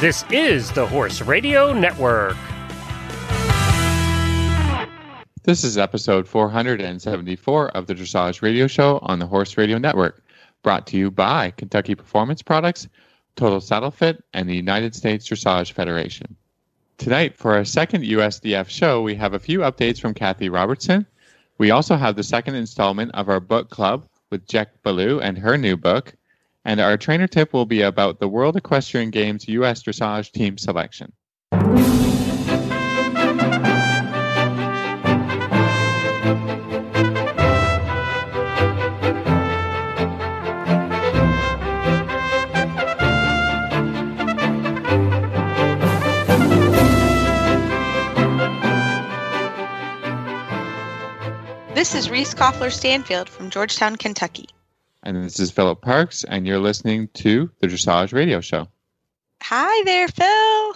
This is the Horse Radio Network. This is episode 474 of the Dressage Radio Show on the Horse Radio Network, brought to you by Kentucky Performance Products, Total Saddle Fit, and the United States Dressage Federation. Tonight, for our second USDF show, we have a few updates from Kathy Robertson. We also have the second installment of our book club with Jec Ballou and her new book. And our trainer tip will be about the World Equestrian Games U.S. Dressage Team Selection. This is Reese Koffler Stanfield from Georgetown, Kentucky. And this is Philip Parks, and you're listening to the Dressage Radio Show. Hi there, Phil.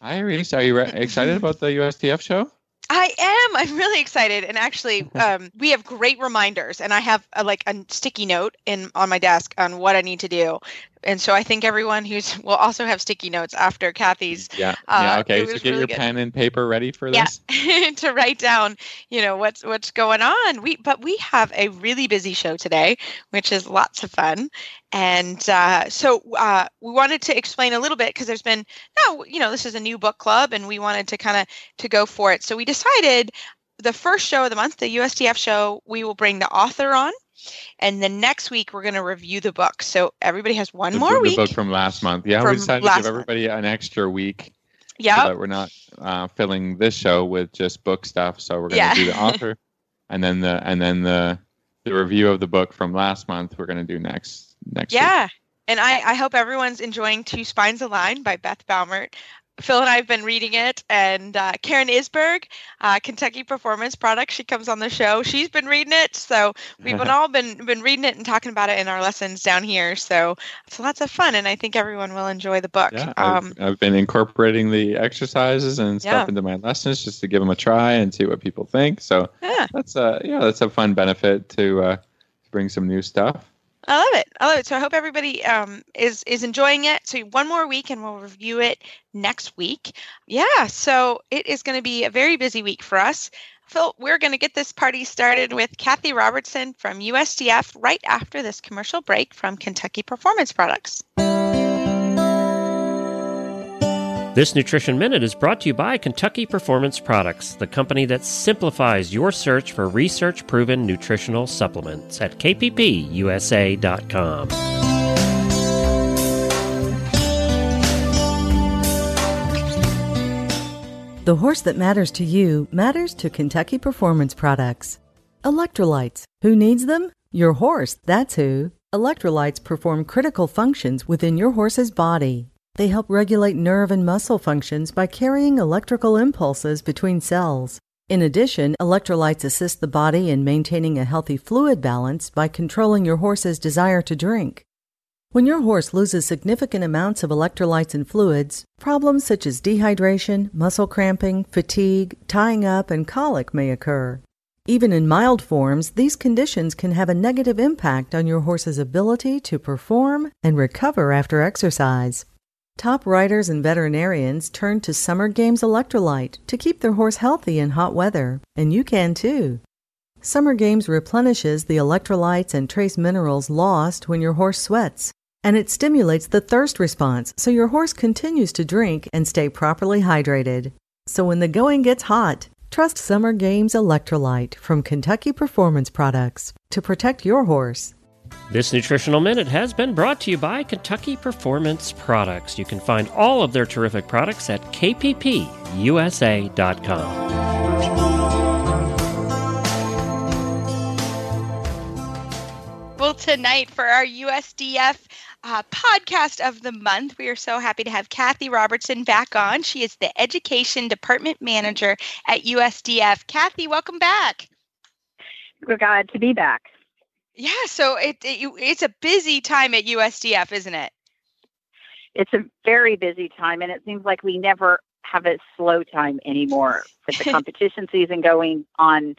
Hi, Reese. Are you re- excited about the USDF show? I am. I'm really excited, and actually, um, we have great reminders. And I have a, like a sticky note in on my desk on what I need to do. And so I think everyone who's will also have sticky notes after Kathy's. Yeah. yeah. Uh, Okay. it So get really your good. pen and paper ready for this. Yeah, to write down, you know, what's what's going on. We but we have a really busy show today, which is lots of fun. And uh, so uh, we wanted to explain a little bit because there's been no, you know, this is a new book club, and we wanted to kind of to go for it. So we decided the first show of the month, the USDF show, we will bring the author on, and the next week we're going to review the book. So everybody has one The, more the week. book from last month. Yeah, we decided to give month. everybody an extra week so yeah, that we're not uh, filling this show with just book stuff. So we're going to Yeah. do the author, and then the and then the the review of the book from last month. We're going to do next next. week. Yeah. And I, I hope everyone's enjoying Two Spines Aligned by Beth Baumert. Phil and I have been reading it, and uh, Karen Isberg, uh, Kentucky Performance Products, she comes on the show. She's been reading it, so we've been all been been reading it and talking about it in our lessons down here. So it's lots of fun, and I think everyone will enjoy the book. Yeah, um, I've, I've been incorporating the exercises and stuff Yeah. into my lessons just to give them a try and see what people think. So yeah, that's a yeah, that's a fun benefit to uh, to bring some new stuff. I love it. I love it. So I hope everybody um, is is enjoying it. So one more week, and we'll review it next week. Yeah. So it is going to be a very busy week for us. Phil, we're going to get this party started with Kathy Robertson from USDF right after this commercial break from Kentucky Performance Products. This Nutrition Minute is brought to you by Kentucky Performance Products, the company that simplifies your search for research proven nutritional supplements at kppusa.com. The horse that matters to you matters to Kentucky Performance Products. Electrolytes. Who needs them? Your horse, that's who. Electrolytes perform critical functions within your horse's body. They help regulate nerve and muscle functions by carrying electrical impulses between cells. In addition, electrolytes assist the body in maintaining a healthy fluid balance by controlling your horse's desire to drink. When your horse loses significant amounts of electrolytes and fluids, problems such as dehydration, muscle cramping, fatigue, tying up, and colic may occur. Even in mild forms, these conditions can have a negative impact on your horse's ability to perform and recover after exercise. Top riders and veterinarians turn to Summer Games Electrolyte to keep their horse healthy in hot weather, and you can too. Summer Games replenishes the electrolytes and trace minerals lost when your horse sweats, and it stimulates the thirst response so your horse continues to drink and stay properly hydrated. So when the going gets hot, trust Summer Games Electrolyte from Kentucky Performance Products to protect your horse. This Nutritional Minute has been brought to you by Kentucky Performance Products. You can find all of their terrific products at kppusa.com. Well, tonight for our USDF uh, podcast of the month, we are so happy to have Kathy Robertson back on. She is the Education Department Manager at USDF. Kathy, welcome back. We're glad to be back. Yeah, so it, it it's a busy time at USDF, isn't it? It's a very busy time, and it seems like we never have a slow time anymore with the competition season going on,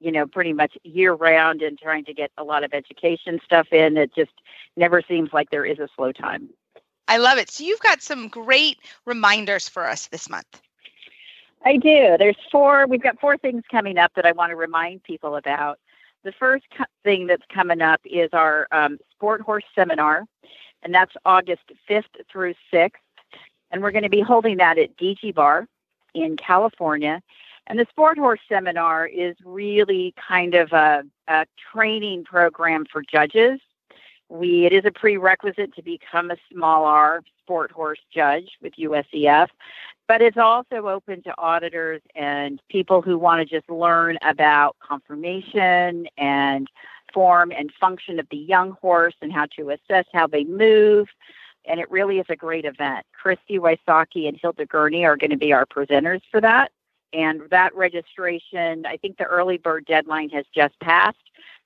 you know, pretty much year round and trying to get a lot of education stuff in. It just never seems like there is a slow time. I love it. So you've got some great reminders for us this month. I do. There's four, we've got four things coming up that I want to remind people about. The first thing that's coming up is our um, Sport Horse Seminar, and that's August 5th through 6th. And we're going to be holding that at DG Bar in California. And the Sport Horse Seminar is really kind of a, a training program for judges. We it is a prerequisite to become a small R sport horse judge with USEF, but it's also open to auditors and people who want to just learn about conformation and form and function of the young horse and how to assess how they move. And it really is a great event. Christy Wysocki and Hilda Gurney are going to be our presenters for that. And that registration, I think the early bird deadline has just passed,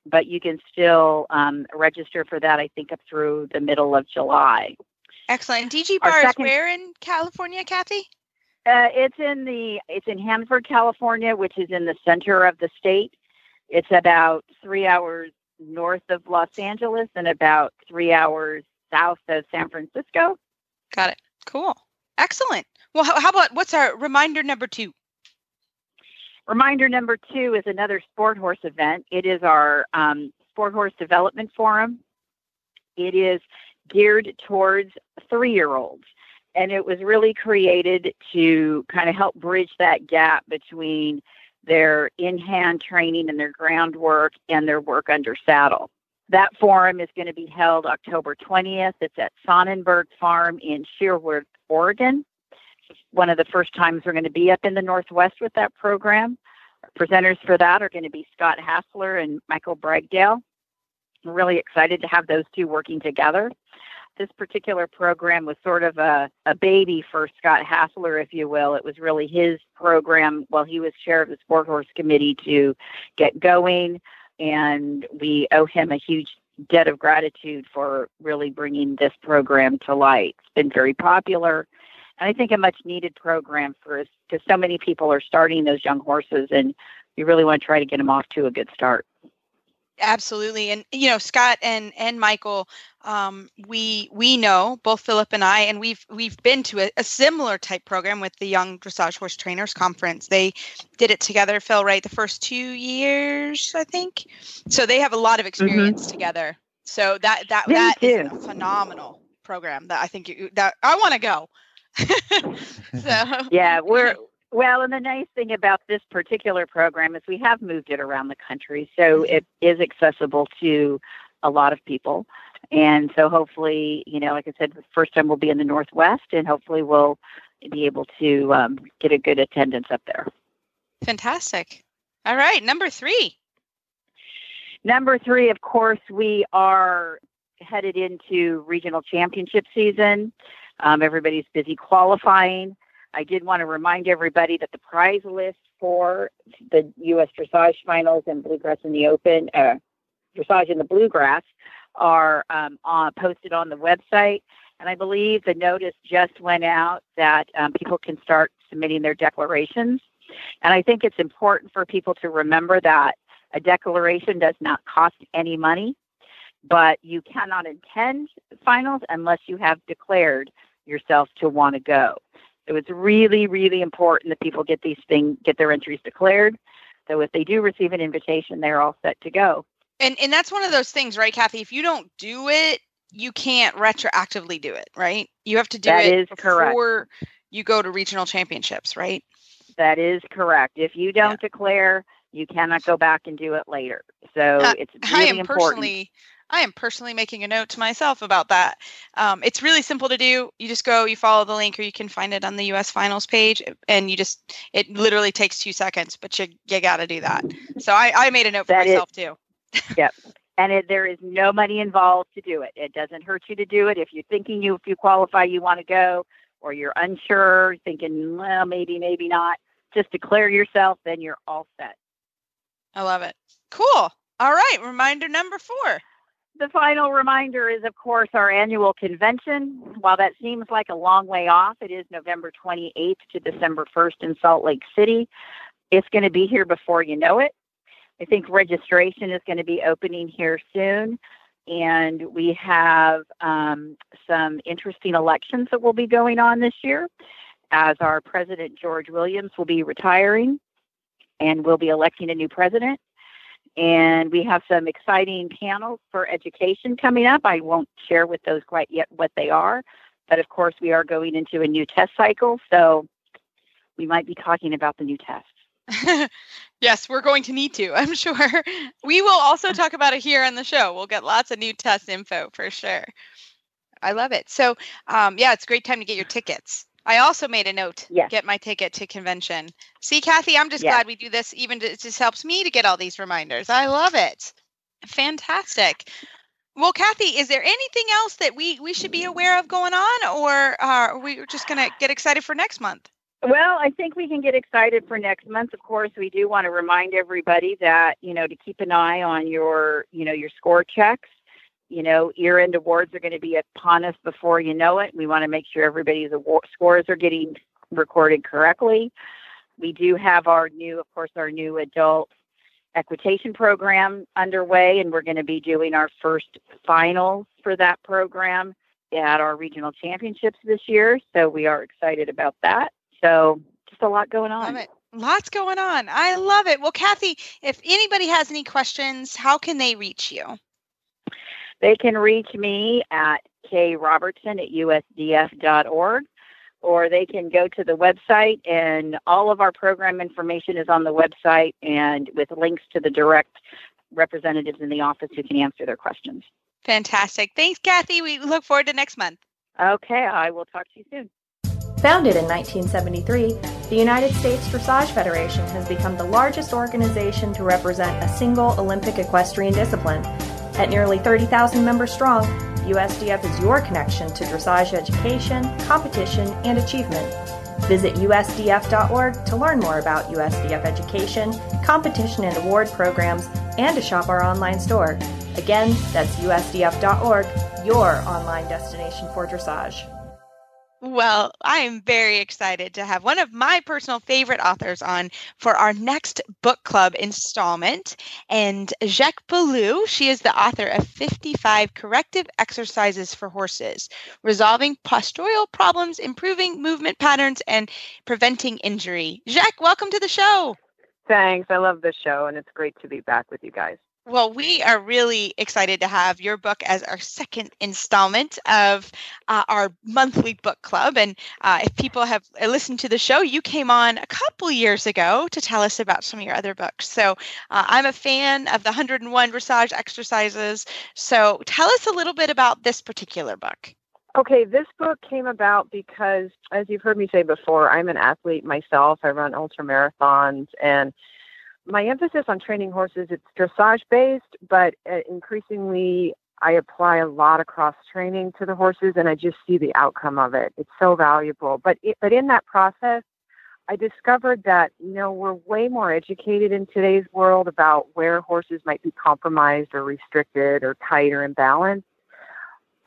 but you can still um, register for that, I think, up through the middle of July. Excellent. DG Bar second, is where in California, Kathy? Uh, it's in the it's in Hanford, California, which is in the center of the state. It's about three hours north of Los Angeles and about three hours south of San Francisco. Got it. Cool. Excellent. Well, how, how about what's our reminder number two? Reminder number two is another sport horse event. It is our um, Sport Horse Development Forum. It is geared towards three year olds. And it was really created to kind of help bridge that gap between their in hand training and their groundwork and their work under saddle. That forum is going to be held October 20th. It's at Sonnenberg Farm in Sherwood, Oregon. one of the first times we're going to be up in the Northwest with that program. Our presenters for that are going to be Scott Hassler and Michael Bragdell. I'm really excited to have those two working together. This particular program was sort of a, a baby for Scott Hassler, if you will. It was really his program while he was chair of the Sport Horse Committee to get going. And we owe him a huge debt of gratitude for really bringing this program to light. It's been very popular. And I think a much needed program for us because so many people are starting those young horses and we really want to try to get them off to a good start absolutely and you know scott and and michael um, we we know both philip and i and we've we've been to a, a, similar type program with the young dressage horse trainers conference they did it together phil right the first two years i think so they have a lot of mm-hmm. experience mm-hmm. together so that that that is a phenomenal program that i think you that i want to go so yeah we're well, and the nice thing about this particular program is we have moved it around the country, so mm-hmm. it is accessible to a lot of people. And so hopefully, you know, like I said, the first time we'll be in the Northwest, and hopefully we'll be able to um, get a good attendance up there. Fantastic. All right, number three. Number three, of course, we are headed into regional championship season. Um, everybody's busy qualifying. I did want to remind everybody that the prize list for the U.S. Dressage Finals and Bluegrass in the Open, uh, Dressage in the Bluegrass, are um, posted on the website. And I believe the notice just went out that um, people can start submitting their declarations. And I think it's important for people to remember that a declaration does not cost any money, but you cannot attend finals unless you have declared yourself to want to go. So was really, really important that people get these things, get their entries declared. So if they do receive an invitation, they're all set to go. And and that's one of those things, right, Kathy? If you don't do it, you can't retroactively do it, right? You have to do that it before correct. you go to regional championships, right? That is correct. If you don't yeah. declare, you cannot go back and do it later. So uh, it's really I am important. personally I am personally making a note to myself about that. Um, it's really simple to do. You just go, you follow the link, or you can find it on the U.S. Finals page, and you just it literally takes two seconds, but you you got to do that. So I, I made a note for that myself is, too. yep, and it, there is no money involved to do it. It doesn't hurt you to do it. If you're thinking you if you qualify, you want to go, or you're unsure, thinking well maybe maybe not, just declare yourself, then you're all set. I love it. Cool. All right, reminder number four the final reminder is, of course, our annual convention. While that seems like a long way off, it is November 28th to December 1st in Salt Lake City. It's going to be here before you know it. I think registration is going to be opening here soon. and we have um, some interesting elections that will be going on this year as our president, George Williams, will be retiring and we'll be electing a new president. And we have some exciting panels for education coming up. I won't share with those quite yet what they are, but of course, we are going into a new test cycle. So we might be talking about the new tests. yes, we're going to need to, I'm sure. We will also talk about it here on the show. We'll get lots of new test info for sure. I love it. So, um, yeah, it's a great time to get your tickets. I also made a note. Yes. Get my ticket to convention. See, Kathy, I'm just Yes. glad we do this. Even to, it just helps me to get all these reminders. I love it. Fantastic. Well, Kathy, is there anything else that we we should be aware of going on, or uh, are we just going to get excited for next month? Well, I think we can get excited for next month. Of course, we do want to remind everybody that, you know, to keep an eye on your, you know, your score checks. You know, year end awards are going to be upon us before you know it. We want to make sure everybody's award scores are getting recorded correctly. We do have our new, of course, our new adult equitation program underway, and we're going to be doing our first finals for that program at our regional championships this year. So we are excited about that. So just a lot going on. Lots going on. I love it. Well, Kathy, if anybody has any questions, how can they reach you? They can reach me at krobertson at usdf.org or they can go to the website and all of our program information is on the website and with links to the direct representatives in the office who can answer their questions. Fantastic. Thanks, Kathy. We look forward to next month. Okay, I will talk to you soon. Founded in 1973, the United States Dressage Federation has become the largest organization to represent a single Olympic equestrian discipline. At nearly 30,000 members strong, USDF is your connection to dressage education, competition, and achievement. Visit usdf.org to learn more about USDF education, competition and award programs, and to shop our online store. Again, that's usdf.org, your online destination for dressage. Well, I am very excited to have one of my personal favorite authors on for our next book club installment. And Jec Ballou, she is the author of 55 Corrective Exercises for Horses, resolving postural problems, improving movement patterns, and preventing injury. Jacques, welcome to the show. Thanks. I love this show, and it's great to be back with you guys. Well, we are really excited to have your book as our second installment of uh, our monthly book club. And uh, if people have listened to the show, you came on a couple years ago to tell us about some of your other books. So uh, I'm a fan of the 101 dressage exercises. So tell us a little bit about this particular book. Okay, this book came about because, as you've heard me say before, I'm an athlete myself. I run ultra marathons, and my emphasis on training horses it's dressage based, but uh, increasingly I apply a lot of cross training to the horses, and I just see the outcome of it. It's so valuable. But it, but in that process, I discovered that you know we're way more educated in today's world about where horses might be compromised or restricted or tight or imbalanced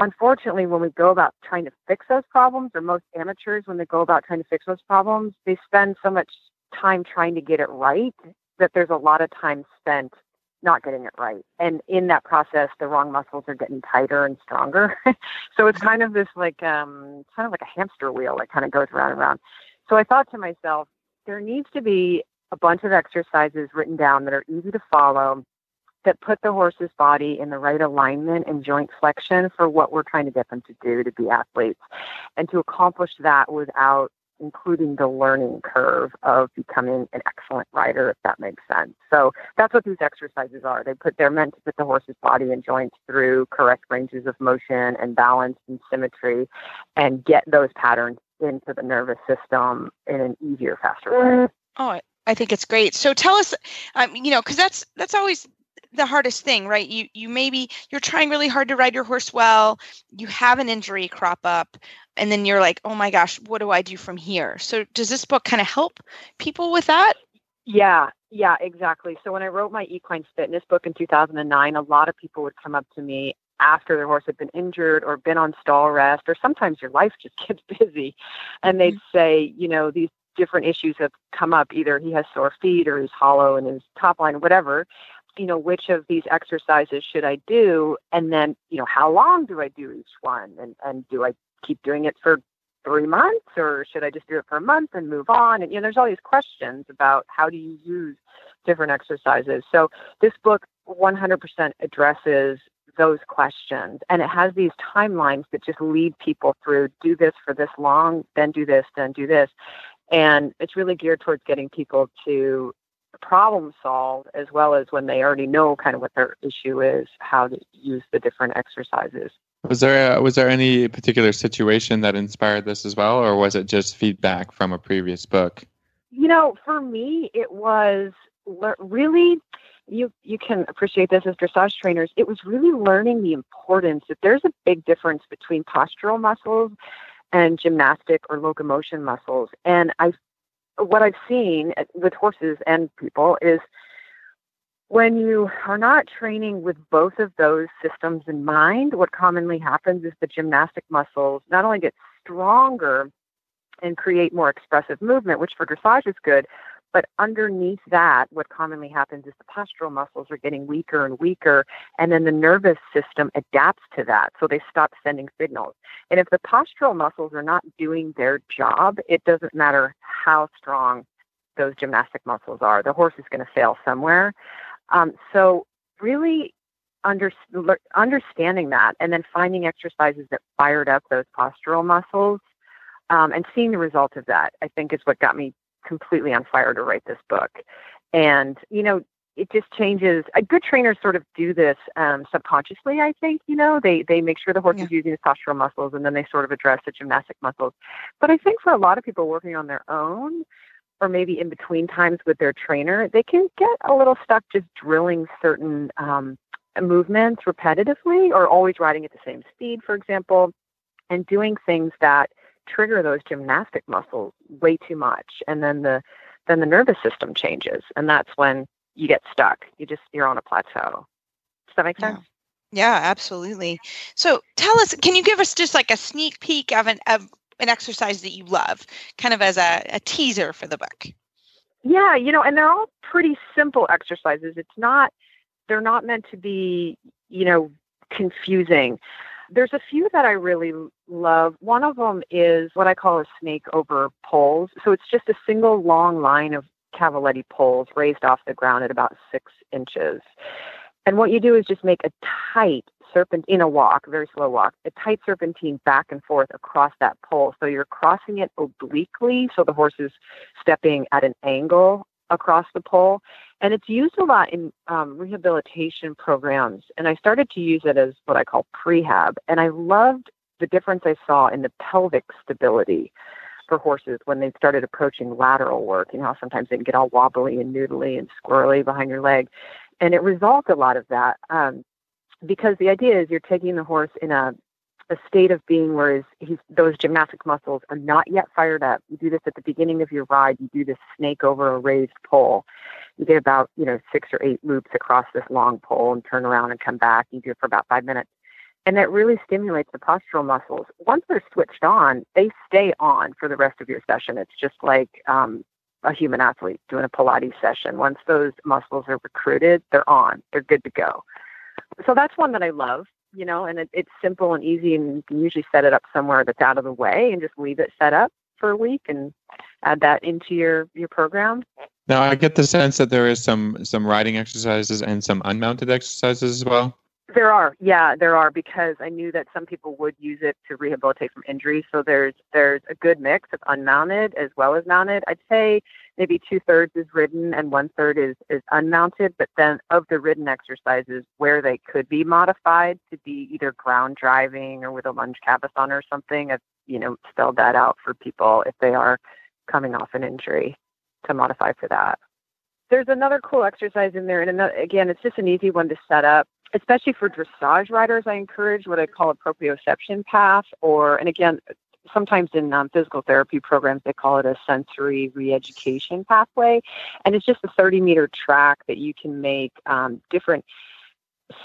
unfortunately, when we go about trying to fix those problems, or most amateurs, when they go about trying to fix those problems, they spend so much time trying to get it right that there's a lot of time spent not getting it right. And in that process, the wrong muscles are getting tighter and stronger. so it's kind of this like, um, kind of like a hamster wheel that kind of goes around and around. So I thought to myself, there needs to be a bunch of exercises written down that are easy to follow that put the horse's body in the right alignment and joint flexion for what we're trying to get them to do to be athletes and to accomplish that without including the learning curve of becoming an excellent rider if that makes sense. So that's what these exercises are. They put they're meant to put the horse's body and joints through correct ranges of motion and balance and symmetry and get those patterns into the nervous system in an easier faster way. Oh, I- think it's great. So tell us, um, you know, because that's that's always the hardest thing, right? You you maybe you're trying really hard to ride your horse well, you have an injury crop up, and then you're like, oh my gosh, what do I do from here? So does this book kind of help people with that? Yeah, yeah, exactly. So when I wrote my equine fitness book in 2009, a lot of people would come up to me after their horse had been injured or been on stall rest, or sometimes your life just gets busy, and they'd mm-hmm. say, you know, these different issues have come up. Either he has sore feet or he's hollow in his top line, whatever. you know, which of these exercises should I do? And then, you know, how long do I do each one? And, and do I keep doing it for three months or should I just do it for a month and move on? And, you know, there's all these questions about how do you use different exercises. So this book 100% addresses those questions and it has these timelines that just lead people through do this for this long, then do this, then do this. And it's really geared towards getting people to problem solve as well as when they already know kind of what their issue is, how to use the different exercises. Was there a, was there any particular situation that inspired this as well, or was it just feedback from a previous book? You know, for me, it was really you you can appreciate this as dressage trainers. It was really learning the importance that there's a big difference between postural muscles and gymnastic or locomotion muscles. And I what I've seen uh, with horses and people is when you are not training with both of those systems in mind, what commonly happens is the gymnastic muscles not only get stronger and create more expressive movement, which for dressage is good, but underneath that, what commonly happens is the postural muscles are getting weaker and weaker, and then the nervous system adapts to that. So they stop sending signals. And if the postural muscles are not doing their job, it doesn't matter how strong those gymnastic muscles are. The horse is going to fail somewhere. Um, so, really under, understanding that and then finding exercises that fired up those postural muscles um, and seeing the result of that, I think is what got me completely on fire to write this book. And, you know, it just changes. A good trainers sort of do this um, subconsciously. I think you know they they make sure the horse yeah. is using his postural muscles, and then they sort of address the gymnastic muscles. But I think for a lot of people working on their own, or maybe in between times with their trainer, they can get a little stuck just drilling certain um, movements repetitively, or always riding at the same speed, for example, and doing things that trigger those gymnastic muscles way too much and then the then the nervous system changes and that's when you get stuck. You just you're on a plateau. Does that make sense? Yeah, yeah absolutely. So tell us can you give us just like a sneak peek of an of an exercise that you love kind of as a, a teaser for the book yeah you know and they're all pretty simple exercises it's not they're not meant to be you know confusing there's a few that I really love. One of them is what I call a snake over poles. So it's just a single long line of cavaletti poles raised off the ground at about six inches. And what you do is just make a tight serpent in a walk, very slow walk, a tight serpentine back and forth across that pole. So you're crossing it obliquely, so the horse is stepping at an angle across the pole. And it's used a lot in um, rehabilitation programs. And I started to use it as what I call prehab. And I loved the difference I saw in the pelvic stability for horses when they started approaching lateral work. You know sometimes they can get all wobbly and noodly and squirrely behind your leg. And it resolved a lot of that um, because the idea is you're taking the horse in a a state of being where he's, those gymnastic muscles are not yet fired up. You do this at the beginning of your ride. You do this snake over a raised pole. You get about, you know, six or eight loops across this long pole and turn around and come back. You do it for about five minutes. And that really stimulates the postural muscles. Once they're switched on, they stay on for the rest of your session. It's just like um, a human athlete doing a Pilates session. Once those muscles are recruited, they're on. They're good to go. So that's one that I love you know, and it, it's simple and easy, and you can usually set it up somewhere that's out of the way and just leave it set up for a week and add that into your your program. Now, I get the sense that there is some some riding exercises and some unmounted exercises as well. There are, yeah, there are because I knew that some people would use it to rehabilitate from injuries. So there's there's a good mix of unmounted as well as mounted. I'd say maybe two thirds is ridden and one third is is unmounted. But then of the ridden exercises, where they could be modified to be either ground driving or with a lunge cabeçon or something, I've you know spelled that out for people if they are coming off an injury to modify for that. There's another cool exercise in there, and another, again, it's just an easy one to set up especially for dressage riders, I encourage what I call a proprioception path, or, and again, sometimes in um, physical therapy programs, they call it a sensory reeducation pathway. And it's just a 30 meter track that you can make um, different.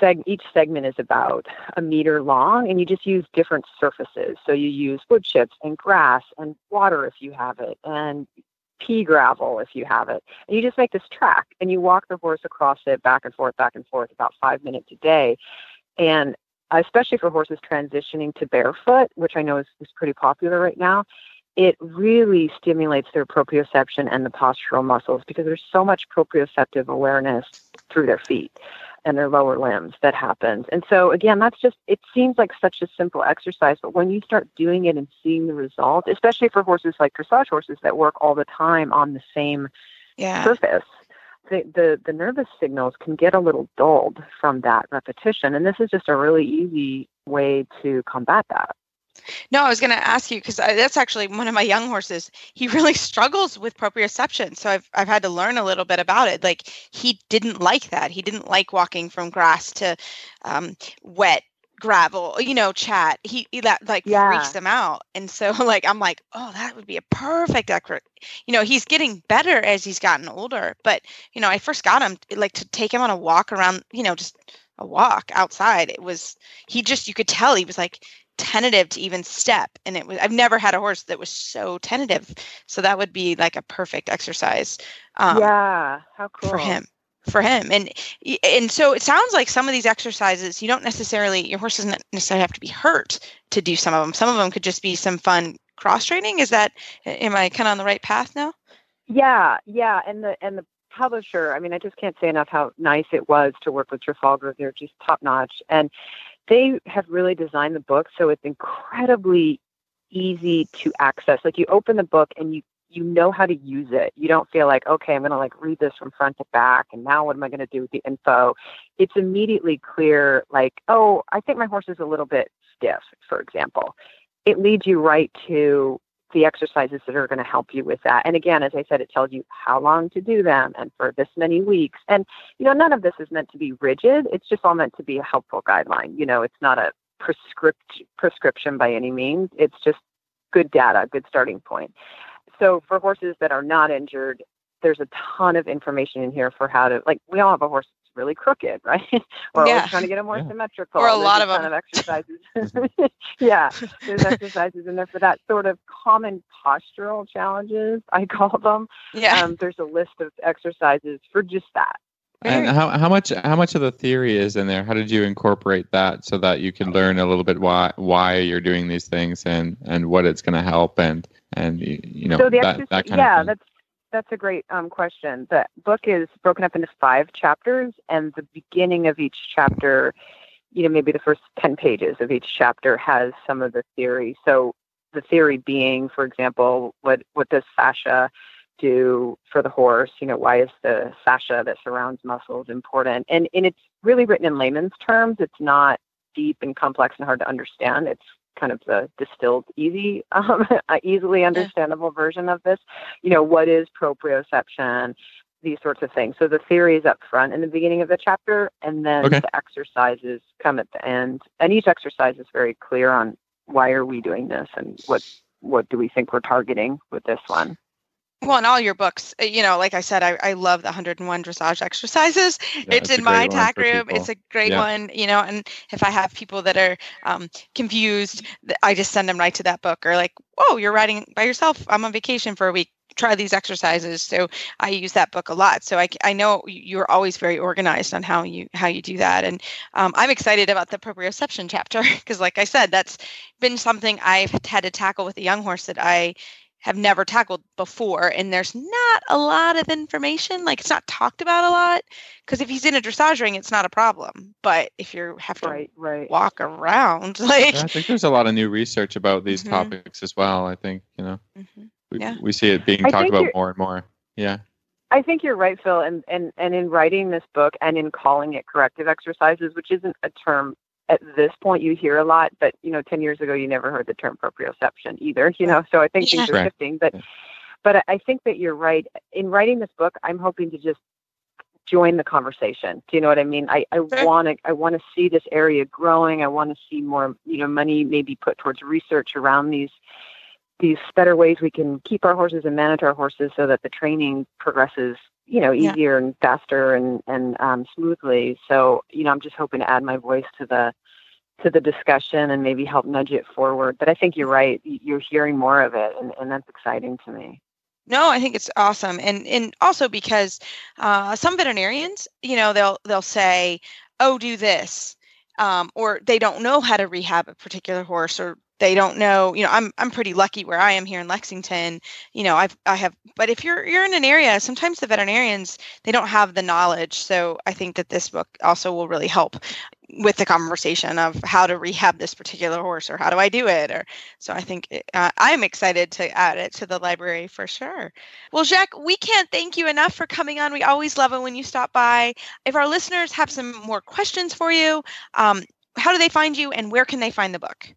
Seg- each segment is about a meter long, and you just use different surfaces. So you use wood chips and grass and water if you have it, and pea gravel if you have it. And you just make this track and you walk the horse across it back and forth, back and forth about five minutes a day. And especially for horses transitioning to barefoot, which I know is, is pretty popular right now, it really stimulates their proprioception and the postural muscles because there's so much proprioceptive awareness through their feet and their lower limbs that happens. And so again, that's just it seems like such a simple exercise, but when you start doing it and seeing the result, especially for horses like dressage horses that work all the time on the same Yeah. surface, the, the the nervous signals can get a little dulled from that repetition. And this is just a really easy way to combat that. No, I was going to ask you because that's actually one of my young horses. He really struggles with proprioception, so I've I've had to learn a little bit about it. Like he didn't like that. He didn't like walking from grass to um, wet gravel. You know, chat. He, he that like Yeah. freaks him out, and so like I'm like, oh, that would be a perfect expert. You know, he's getting better as he's gotten older, but you know, I first got him like to take him on a walk around. You know, just a walk outside. It was he just you could tell he was like tentative to even step and it was i've never had a horse that was so tentative so that would be like a perfect exercise um, yeah, how cool. for him for him and and so it sounds like some of these exercises you don't necessarily your horse doesn't necessarily have to be hurt to do some of them some of them could just be some fun cross training is that am i kind of on the right path now Yeah, yeah, and the and the publisher. I mean, I just can't say enough how nice it was to work with Trafalgar. They're just top notch, and they have really designed the book so it's incredibly easy to access. Like you open the book and you you know how to use it. You don't feel like, okay, I'm going to like read this from front to back and now what am I going to do with the info? It's immediately clear like, oh, I think my horse is a little bit stiff, for example. It leads you right to the exercises that are going to help you with that. And again, as I said, it tells you how long to do them and for this many weeks. And, you know, none of this is meant to be rigid. It's just all meant to be a helpful guideline. You know, it's not a prescript prescription by any means. It's just good data, good starting point. So for horses that are not injured, there's a ton of information in here for how to like we all have a horse really crooked, right? We're Yeah. always trying to get them more Yeah. symmetrical. Or a lot of ton them. of exercises. yeah, there's exercises in there for that sort of common postural challenges, I call them. yeah Um, there's a list of exercises for just that. And how, how much how much of the theory is in there? How did you incorporate that so that you can learn a little bit why why you're doing these things and and what it's going to help and and you, you know so the that, exercise, that kind yeah, of thing. that's that's a great um, question. The book is broken up into five chapters, and the beginning of each chapter, you know, maybe the first ten pages of each chapter has some of the theory. So the theory being, for example, what what does fascia do for the horse? You know, why is the fascia that surrounds muscles important? And and it's really written in layman's terms. It's not deep and complex and hard to understand. It's kind of the distilled, easy, um, easily understandable version of this. You know, what is proprioception? These sorts of things. So the theory is up front in the beginning of the chapter, and then Okay. the exercises come at the end. And each exercise is very clear on why are we doing this and what what do we think we're targeting with this one. Well in all your books uh, you know like i said i, I love the 101 dressage exercises. Yeah, it's a in my tack room. people. it's a great Yeah. one you know and if i have people that are um, confused i just send them right to that book or like whoa you're riding by yourself. I'm on vacation for a week. Try these exercises. So i use that book a lot. So i, I know you're always very organized on how you how you do that. And um, i'm excited about the proprioception chapter because like i said that's been something i've had to tackle with a young horse that i have never tackled before and there's not a lot of information like it's not talked about a lot because if he's in a dressage ring it's not a problem but if you have to Right, right. walk around like Yeah, I think there's a lot of new research about these Mhm. topics as well. I think you know Mhm. we, Yeah. we see it being talked about more and more. Yeah. I think you're right, Phil, and, and, and in writing this book and in calling it corrective exercises, which isn't a term at this point you hear a lot, but you know, ten years ago you never heard the term proprioception either, you know. So I think things are Correct. shifting. But Yeah. but I- think that you're right. In writing this book, I'm hoping to just join the conversation. Do you know what I mean? I, want to I want to see this area growing. I want to see more, you know, money maybe put towards research around these these better ways we can keep our horses and manage our horses so that the training progresses, you know, Yeah. easier and faster and and um, smoothly. So, you know, I'm just hoping to add my voice to the to the discussion and maybe help nudge it forward. But I think you're right. You're hearing more of it, and, and that's exciting to me. No, I think it's awesome, and and also because uh, some veterinarians, you know, they'll they'll say, "Oh, do this," um, or they don't know how to rehab a particular horse, or they don't know you know i'm i'm pretty lucky where i am here in lexington you know i've i have but if you're you're in an area sometimes the veterinarians they don't have the knowledge. So i think that this book also will really help with the conversation of how to rehab this particular horse or how do i do it or so i think uh, i'm excited to add it to the library for sure. Well Jec we can't thank you enough for coming on. We always love it when you stop by. If our listeners have some more questions for you um, how do they find you and where can they find the book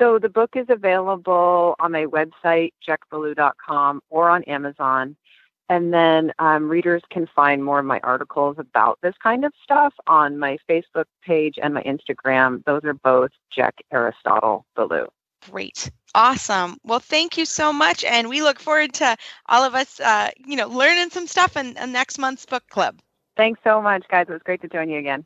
so the book is available on my website, jecballou.com, or on Amazon. And then um, readers can find more of my articles about this kind of stuff on my Facebook page and my Instagram. Those are both Jec Aristotle Ballou. Great. Awesome. Well, thank you so much. And we look forward to all of us, uh, you know, learning some stuff in, in next month's book club. Thanks so much, guys. It was great to join you again.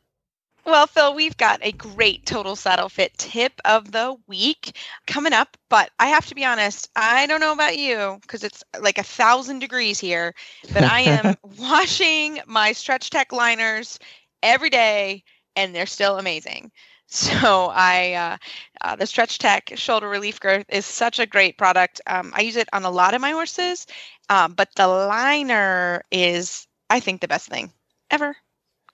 Well, Phil, we've got a great total saddle fit tip of the week coming up, but I have to be honest, I don't know about you because it's like a thousand degrees here, but I am washing my stretch tech liners every day and they're still amazing. So I, uh, uh, the StretchTec shoulder relief girth is such a great product. Um, I use it on a lot of my horses, um, but the liner is, I think, the best thing ever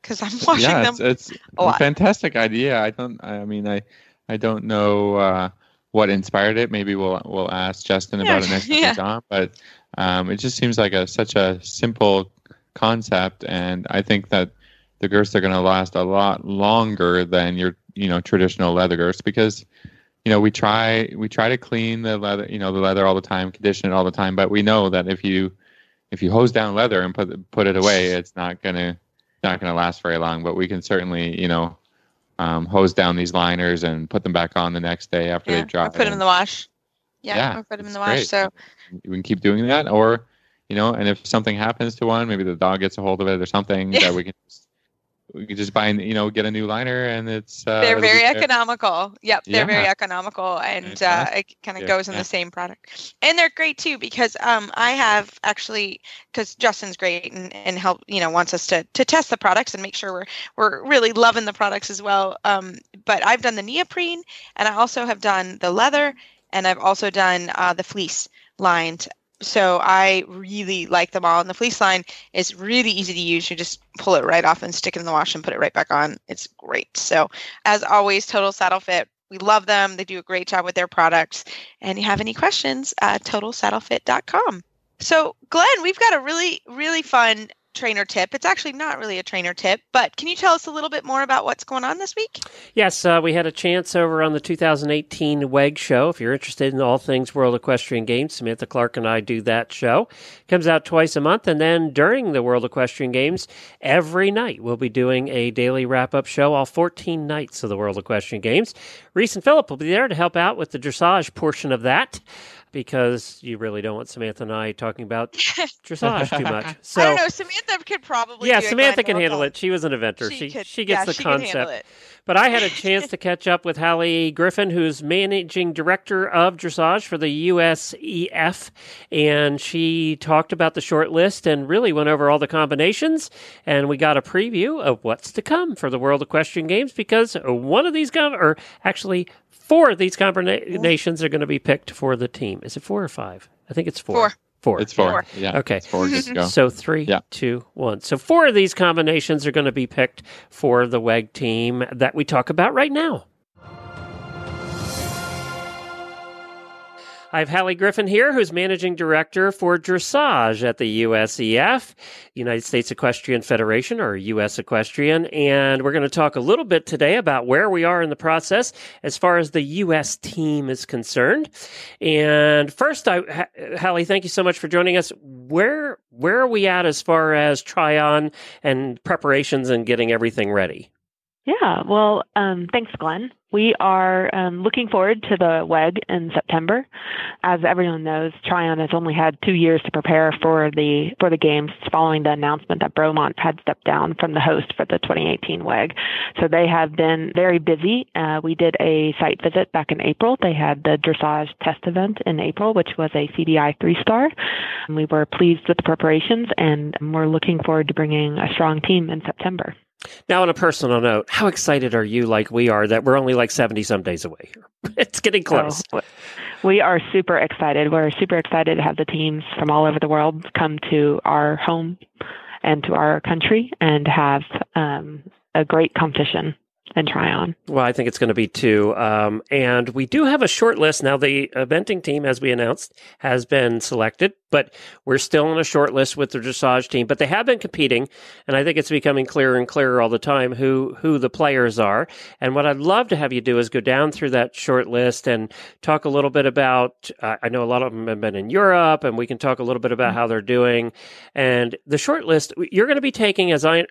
because I'm watching yeah, them. It's, it's a, a fantastic idea. I don't. I mean, I I don't know uh, what inspired it. Maybe we'll we'll ask Justin about it next yeah. time. But um, it just seems like a such a simple concept, and I think that the girths are going to last a lot longer than your you know traditional leather girths because you know we try we try to clean the leather you know the leather all the time condition it all the time but we know that if you if you hose down leather and put put it away it's not going to not going to last very long, but we can certainly, you know, um, hose down these liners and put them back on the next day after yeah, they've dried. Or put them in the wash. Yeah, yeah or put them in the wash. Great. So we can keep doing that, or you know, and if something happens to one, maybe the dog gets a hold of it or something yeah. that we can just we could just buy, you know, get a new liner, and it's uh, they're very economical. Yep, they're yeah. very economical, and uh, it kind of yeah. goes in yeah. the same product. And they're great too because um, I have actually because Justin's great and, and help you know wants us to to test the products and make sure we're we're really loving the products as well. Um, but I've done the neoprene, and I also have done the leather, and I've also done uh, the fleece lined so I really like them all. And the fleece line is really easy to use. You just pull it right off and stick it in the wash and put it right back on. It's great. So as always, Total Saddle Fit. We love them. They do a great job with their products. And you have any questions, uh, totalsaddlefit.com. So, Glenn, we've got a really, really fun trainer tip. It's actually not really a trainer tip, but can you tell us a little bit more about what's going on this week? Yes, uh, we had a chance over on the 2018 WEG show. If you're interested in all things World Equestrian Games, Samantha Clark and I do that show. comes out twice a month, and then during the World Equestrian Games, every night we'll be doing a daily wrap up show, all 14 nights of the World Equestrian Games. Reese and Philip will be there to help out with the dressage portion of that because you really don't want Samantha and I talking about dressage too much. So I don't know. Samantha could probably. Yeah, Samantha can handle it. She was an inventor. She she, could, she gets yeah, the she concept. But I had a chance to catch up with Hallye Griffin, who's managing director of dressage for the USEF, and she talked about the short list and really went over all the combinations. And we got a preview of what's to come for the World Equestrian Games because one of these, com- or actually four of these combinations are going to be picked for the team. Is it four or five? I think it's four. Four. Four. It's four. four. Yeah. Okay. It's four. Good go. So three, yeah. two, one. So four of these combinations are going to be picked for the WEG team that we talk about right now. I have Hallye Griffin here, who's managing director for dressage at the USEF, United States Equestrian Federation, or US Equestrian. And we're going to talk a little bit today about where we are in the process as far as the US team is concerned. And first, I, Hallye, thank you so much for joining us. Where, where are we at as far as Tryon and preparations and getting everything ready? Yeah, well, um, thanks, Glenn. We are um, looking forward to the WEG in September. As everyone knows, Tryon has only had two years to prepare for the for the games following the announcement that Bromont had stepped down from the host for the 2018 WEG. So they have been very busy. Uh, we did a site visit back in April. They had the dressage test event in April, which was a CDI three star. We were pleased with the preparations, and we're looking forward to bringing a strong team in September. Now, on a personal note, how excited are you, like we are, that we're only like 70 some days away here? It's getting close. Oh, we are super excited. We're super excited to have the teams from all over the world come to our home and to our country and have um, a great competition and Tryon. Well, I think it's going to be two. Um, and we do have a short list now. The eventing team, as we announced, has been selected, but we're still on a short list with the dressage team. But they have been competing, and I think it's becoming clearer and clearer all the time who who the players are. And what I'd love to have you do is go down through that short list and talk a little bit about. Uh, I know a lot of them have been in Europe, and we can talk a little bit about mm-hmm. how they're doing. And the short list you're going to be taking as I.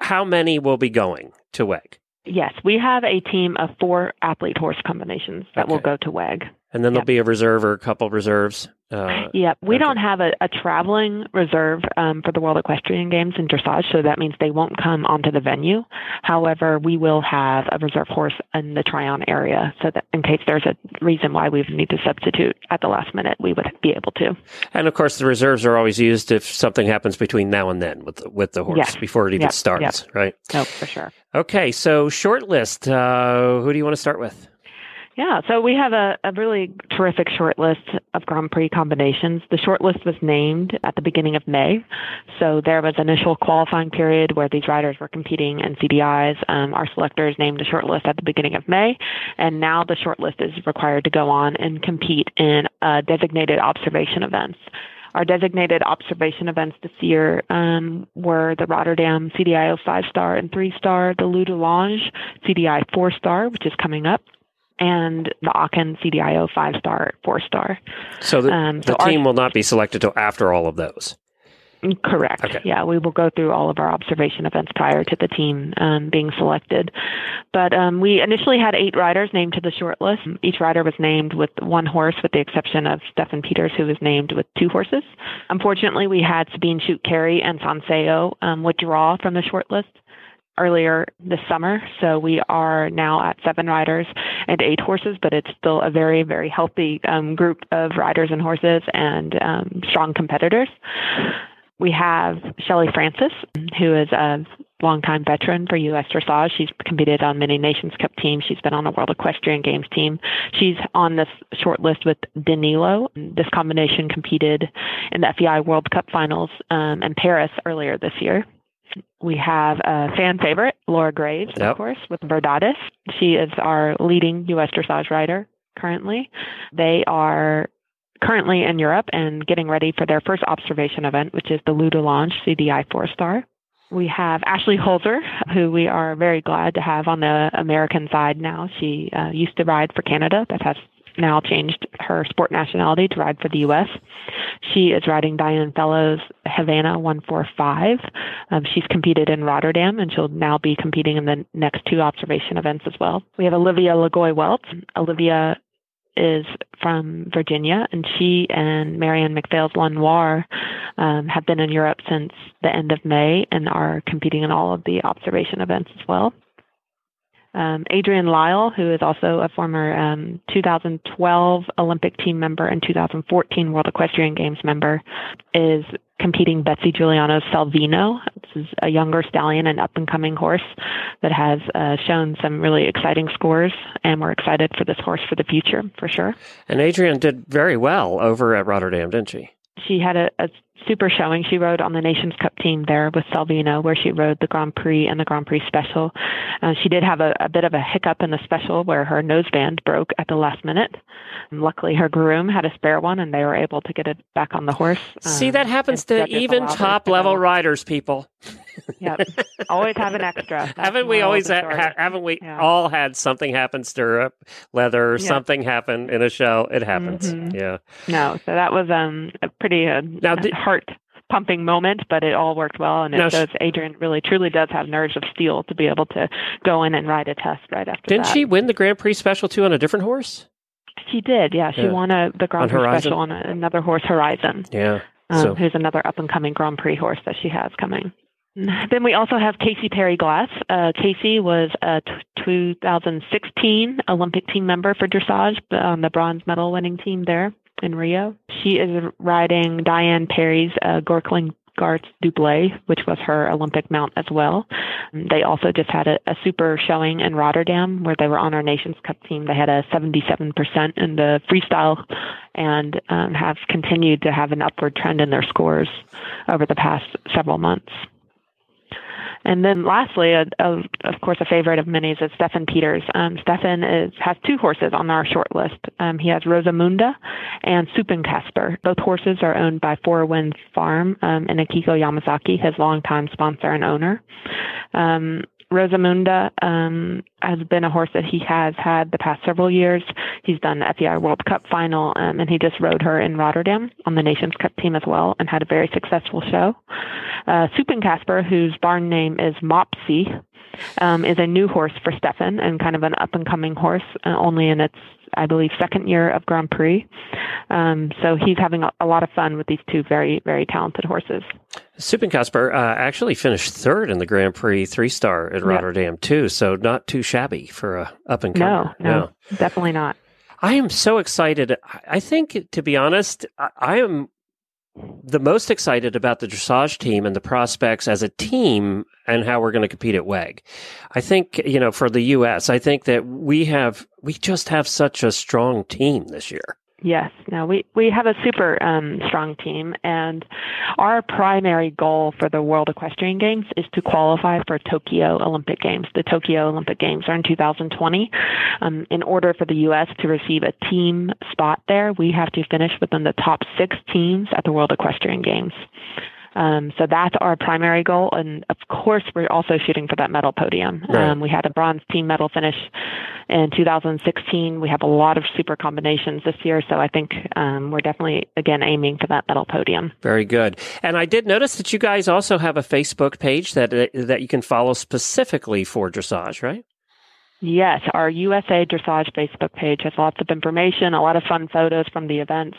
How many will be going to WEG? Yes, we have a team of four athlete horse combinations that okay. will go to WEG. And then there'll be a reserve or a couple reserves. Uh, yeah, we okay. don't have a, a traveling reserve um, for the World Equestrian Games in dressage, so that means they won't come onto the venue. However, we will have a reserve horse in the Tryon area, so that in case there's a reason why we need to substitute at the last minute, we would be able to. And of course, the reserves are always used if something happens between now and then with the, with the horse yes. before it even yep. starts, yep. right? No, for sure. Okay, so short list. Uh, who do you want to start with? Yeah, so we have a, a really terrific short list of Grand Prix combinations. The short list was named at the beginning of May. So there was an initial qualifying period where these riders were competing in CDIs. Um, our selectors named the short list at the beginning of May. And now the short list is required to go on and compete in uh, designated observation events. Our designated observation events this year um, were the Rotterdam CDIO 5 star and 3 star, the Loup de Lange CDI 4 star, which is coming up, and the Aachen CDIO five star, four star. So the, um, so the team our, will not be selected till after all of those. Correct. Okay. Yeah, we will go through all of our observation events prior to the team um, being selected. But um, we initially had eight riders named to the short list. Each rider was named with one horse, with the exception of Steffen Peters, who was named with two horses. Unfortunately, we had Sabine Schut-Kery and Sanceo um, withdraw from the short list earlier this summer. So we are now at seven riders and eight horses, but it's still a very, very healthy um, group of riders and horses and um, strong competitors. We have Shelly Francis, who is a longtime veteran for U.S. dressage. She's competed on many Nations Cup teams. She's been on the World Equestrian Games team. She's on this short list with Danilo. This combination competed in the FEI World Cup finals um, in Paris earlier this year we have a fan favorite, Laura Graves, yep. of course, with Verdades. She is our leading U.S. dressage rider currently. They are currently in Europe and getting ready for their first observation event, which is the Loup de Lange CDI four star. We have Ashley Holzer, who we are very glad to have on the American side now. She uh, used to ride for Canada, but has now changed her sport nationality to ride for the U.S. She is riding Diane Fellows Havana 145. Um, she's competed in Rotterdam, and she'll now be competing in the next two observation events as well. We have Olivia LaGoy-Weltz. Olivia is from Virginia, and she and Marianne McPhail's Lonoir um, have been in Europe since the end of May and are competing in all of the observation events as well. Um, Adrienne Lyle, who is also a former um, 2012 Olympic team member and 2014 World Equestrian Games member, is competing Betsy Juliano's Salvino. This is a younger stallion, and up and coming horse that has uh, shown some really exciting scores, and we're excited for this horse for the future, for sure. And Adrienne did very well over at Rotterdam, didn't she? She had a, a super showing. She rode on the Nations Cup team there with Salvino, where she rode the Grand Prix and the Grand Prix Special. Uh, she did have a, a, bit of a hiccup in the Special where her noseband broke at the last minute. And luckily, her groom had a spare one, and they were able to get it back on the horse. See, um, that happens to even top level riders, people. Yep, always have an extra. That's haven't we always ha- ha- haven't we yeah. all had something happen stirrup leather yeah. something happen in a show? It happens. Mm-hmm. Yeah. No, so that was um a pretty uh, now, did, heart pumping moment, but it all worked well, and it no, shows Adrienne really truly does have nerves of steel to be able to go in and ride a test right after. Didn't that. she win the Grand Prix Special too on a different horse? She did, yeah. She yeah. won a the Grand Prix Special on a, another horse, Horizon. Yeah. Um, so. Who's another up and coming Grand Prix horse that she has coming. Then we also have Kasey Perry-Glass. Uh, Kasey was a t- 2016 Olympic team member for dressage on the bronze medal winning team there in Rio. She is riding Diane Perry's uh, Gorkling Garts Dublé, which was her Olympic mount as well. They also just had a, a, super showing in Rotterdam where they were on our Nations Cup team. They had a 77% in the freestyle and um, have continued to have an upward trend in their scores over the past several months. And then lastly, a, a, of course, a favorite of Minnie's is Steffen Peters. Um, Steffen has two horses on our short list. Um, he has Rosamunda and Suppenkasper. Both horses are owned by Four Winds Farm um, and Akiko Yamazaki, his longtime sponsor and owner. Um, Rosamunda um, has been a horse that he has had the past several years. He's done the FEI World Cup final, um, and he just rode her in Rotterdam on the Nations Cup team as well, and had a very successful show. Uh, Suppenkasper, whose barn name is Mopsy, um, is a new horse for Steffen and kind of an up and coming horse, uh, only in its, I believe, second year of Grand Prix. Um, so he's having a, a, lot of fun with these two very, very talented horses. Suppenkasper uh, actually finished third in the Grand Prix three star at Rotterdam, yep. too. So not too shabby for a up and coming. No, no, no, definitely not. I am so excited. I think, to be honest, I am the most excited about the dressage team and the prospects as a team and how we're going to compete at WEG. I think, you know, for the U.S., I think that we have, we just have such a strong team this year. Yes, no, we, we have a super um, strong team, and our primary goal for the World Equestrian Games is to qualify for Tokyo Olympic Games. The Tokyo Olympic Games are in 2020. Um, in order for the U.S. to receive a team spot there, we have to finish within the top six teams at the World Equestrian Games. Um, so that's our primary goal. And of course, we're also shooting for that medal podium. Right. Um, we had a bronze team medal finish in 2016. We have a lot of super combinations this year. So I think um, we're definitely, again, aiming for that medal podium. Very good. And I did notice that you guys also have a Facebook page that, that you can follow specifically for dressage, right? Yes, our USA Dressage Facebook page has lots of information, a lot of fun photos from the events.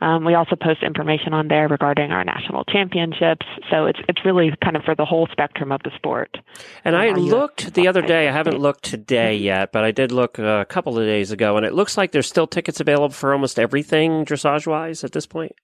Um, we also post information on there regarding our national championships. So it's it's really kind of for the whole spectrum of the sport. And I looked the other day. I haven't looked today yet, but I did look a couple of days ago, and it looks like there's still tickets available for almost everything dressage wise at this point.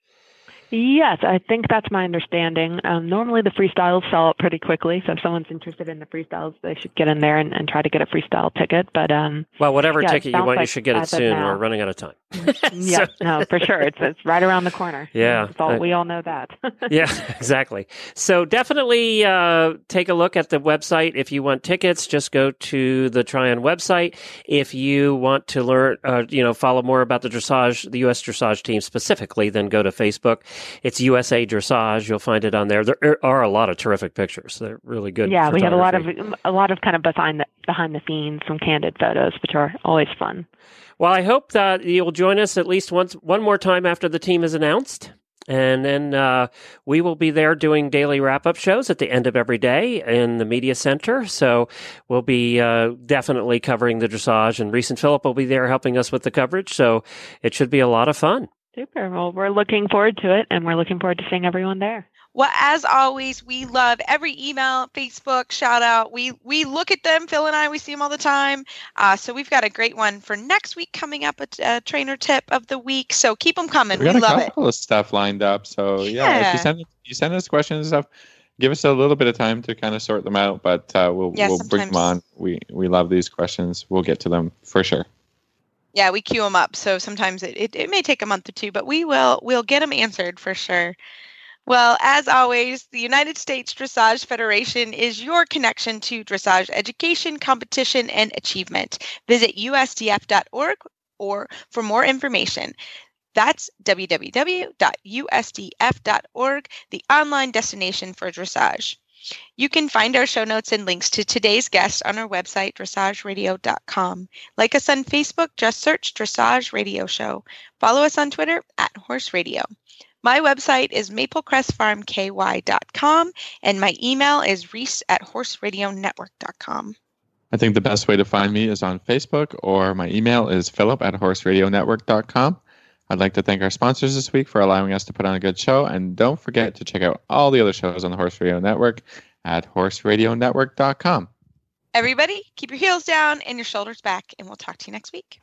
Yes, I think that's my understanding. Um, normally the freestyles sell out pretty quickly, so if someone's interested in the freestyles, they should get in there and, and try to get a freestyle ticket. But um, well, whatever yeah, ticket you want, like you should get it soon. We're running out of time. yeah, so. no, for sure. It's it's right around the corner. Yeah, all, uh, we all know that. yeah, exactly. So definitely uh, take a look at the website if you want tickets. Just go to the Tryon website. If you want to learn, uh, you know, follow more about the dressage, the U.S. dressage team specifically, then go to Facebook. It's USA Dressage. You'll find it on there. There are a lot of terrific pictures. They're really good. Yeah, we have a lot of a lot of kind of behind the behind the scenes, some candid photos, which are always fun. Well, I hope that you'll join us at least once one more time after the team is announced. And then uh, we will be there doing daily wrap up shows at the end of every day in the media center. So we'll be uh, definitely covering the dressage, and Reese and Philip will be there helping us with the coverage. So it should be a lot of fun. Super. Well, we're looking forward to it, and we're looking forward to seeing everyone there. Well, as always, we love every email, Facebook shout out. We we look at them. Phil and I, we see them all the time. Uh, so we've got a great one for next week coming up. A, a trainer tip of the week. So keep them coming. We, we love a couple it. of stuff lined up. So yeah, yeah, if you send you send us questions and stuff, give us a little bit of time to kind of sort them out. But uh, we'll yeah, we'll bring them on. We we love these questions. We'll get to them for sure yeah we queue them up so sometimes it, it, it may take a month or two but we will we'll get them answered for sure. Well as always the united states dressage federation is your connection to dressage education competition and achievement. Visit usdf.org or for more information. That's www.usdf.org the online destination for dressage you can find our show notes and links to today's guest on our website, dressageradio.com. Like us on Facebook, just search Dressage Radio Show. Follow us on Twitter at Horse Radio. My website is maplecrestfarmky.com, and my email is reese at horseradionetwork.com. I think the best way to find me is on Facebook, or my email is philip at horseradionetwork.com. I'd like to thank our sponsors this week for allowing us to put on a good show, and don't forget to check out all the other shows on the Horse Radio Network at horseradionetwork.com. Everybody, keep your heels down and your shoulders back, and we'll talk to you next week.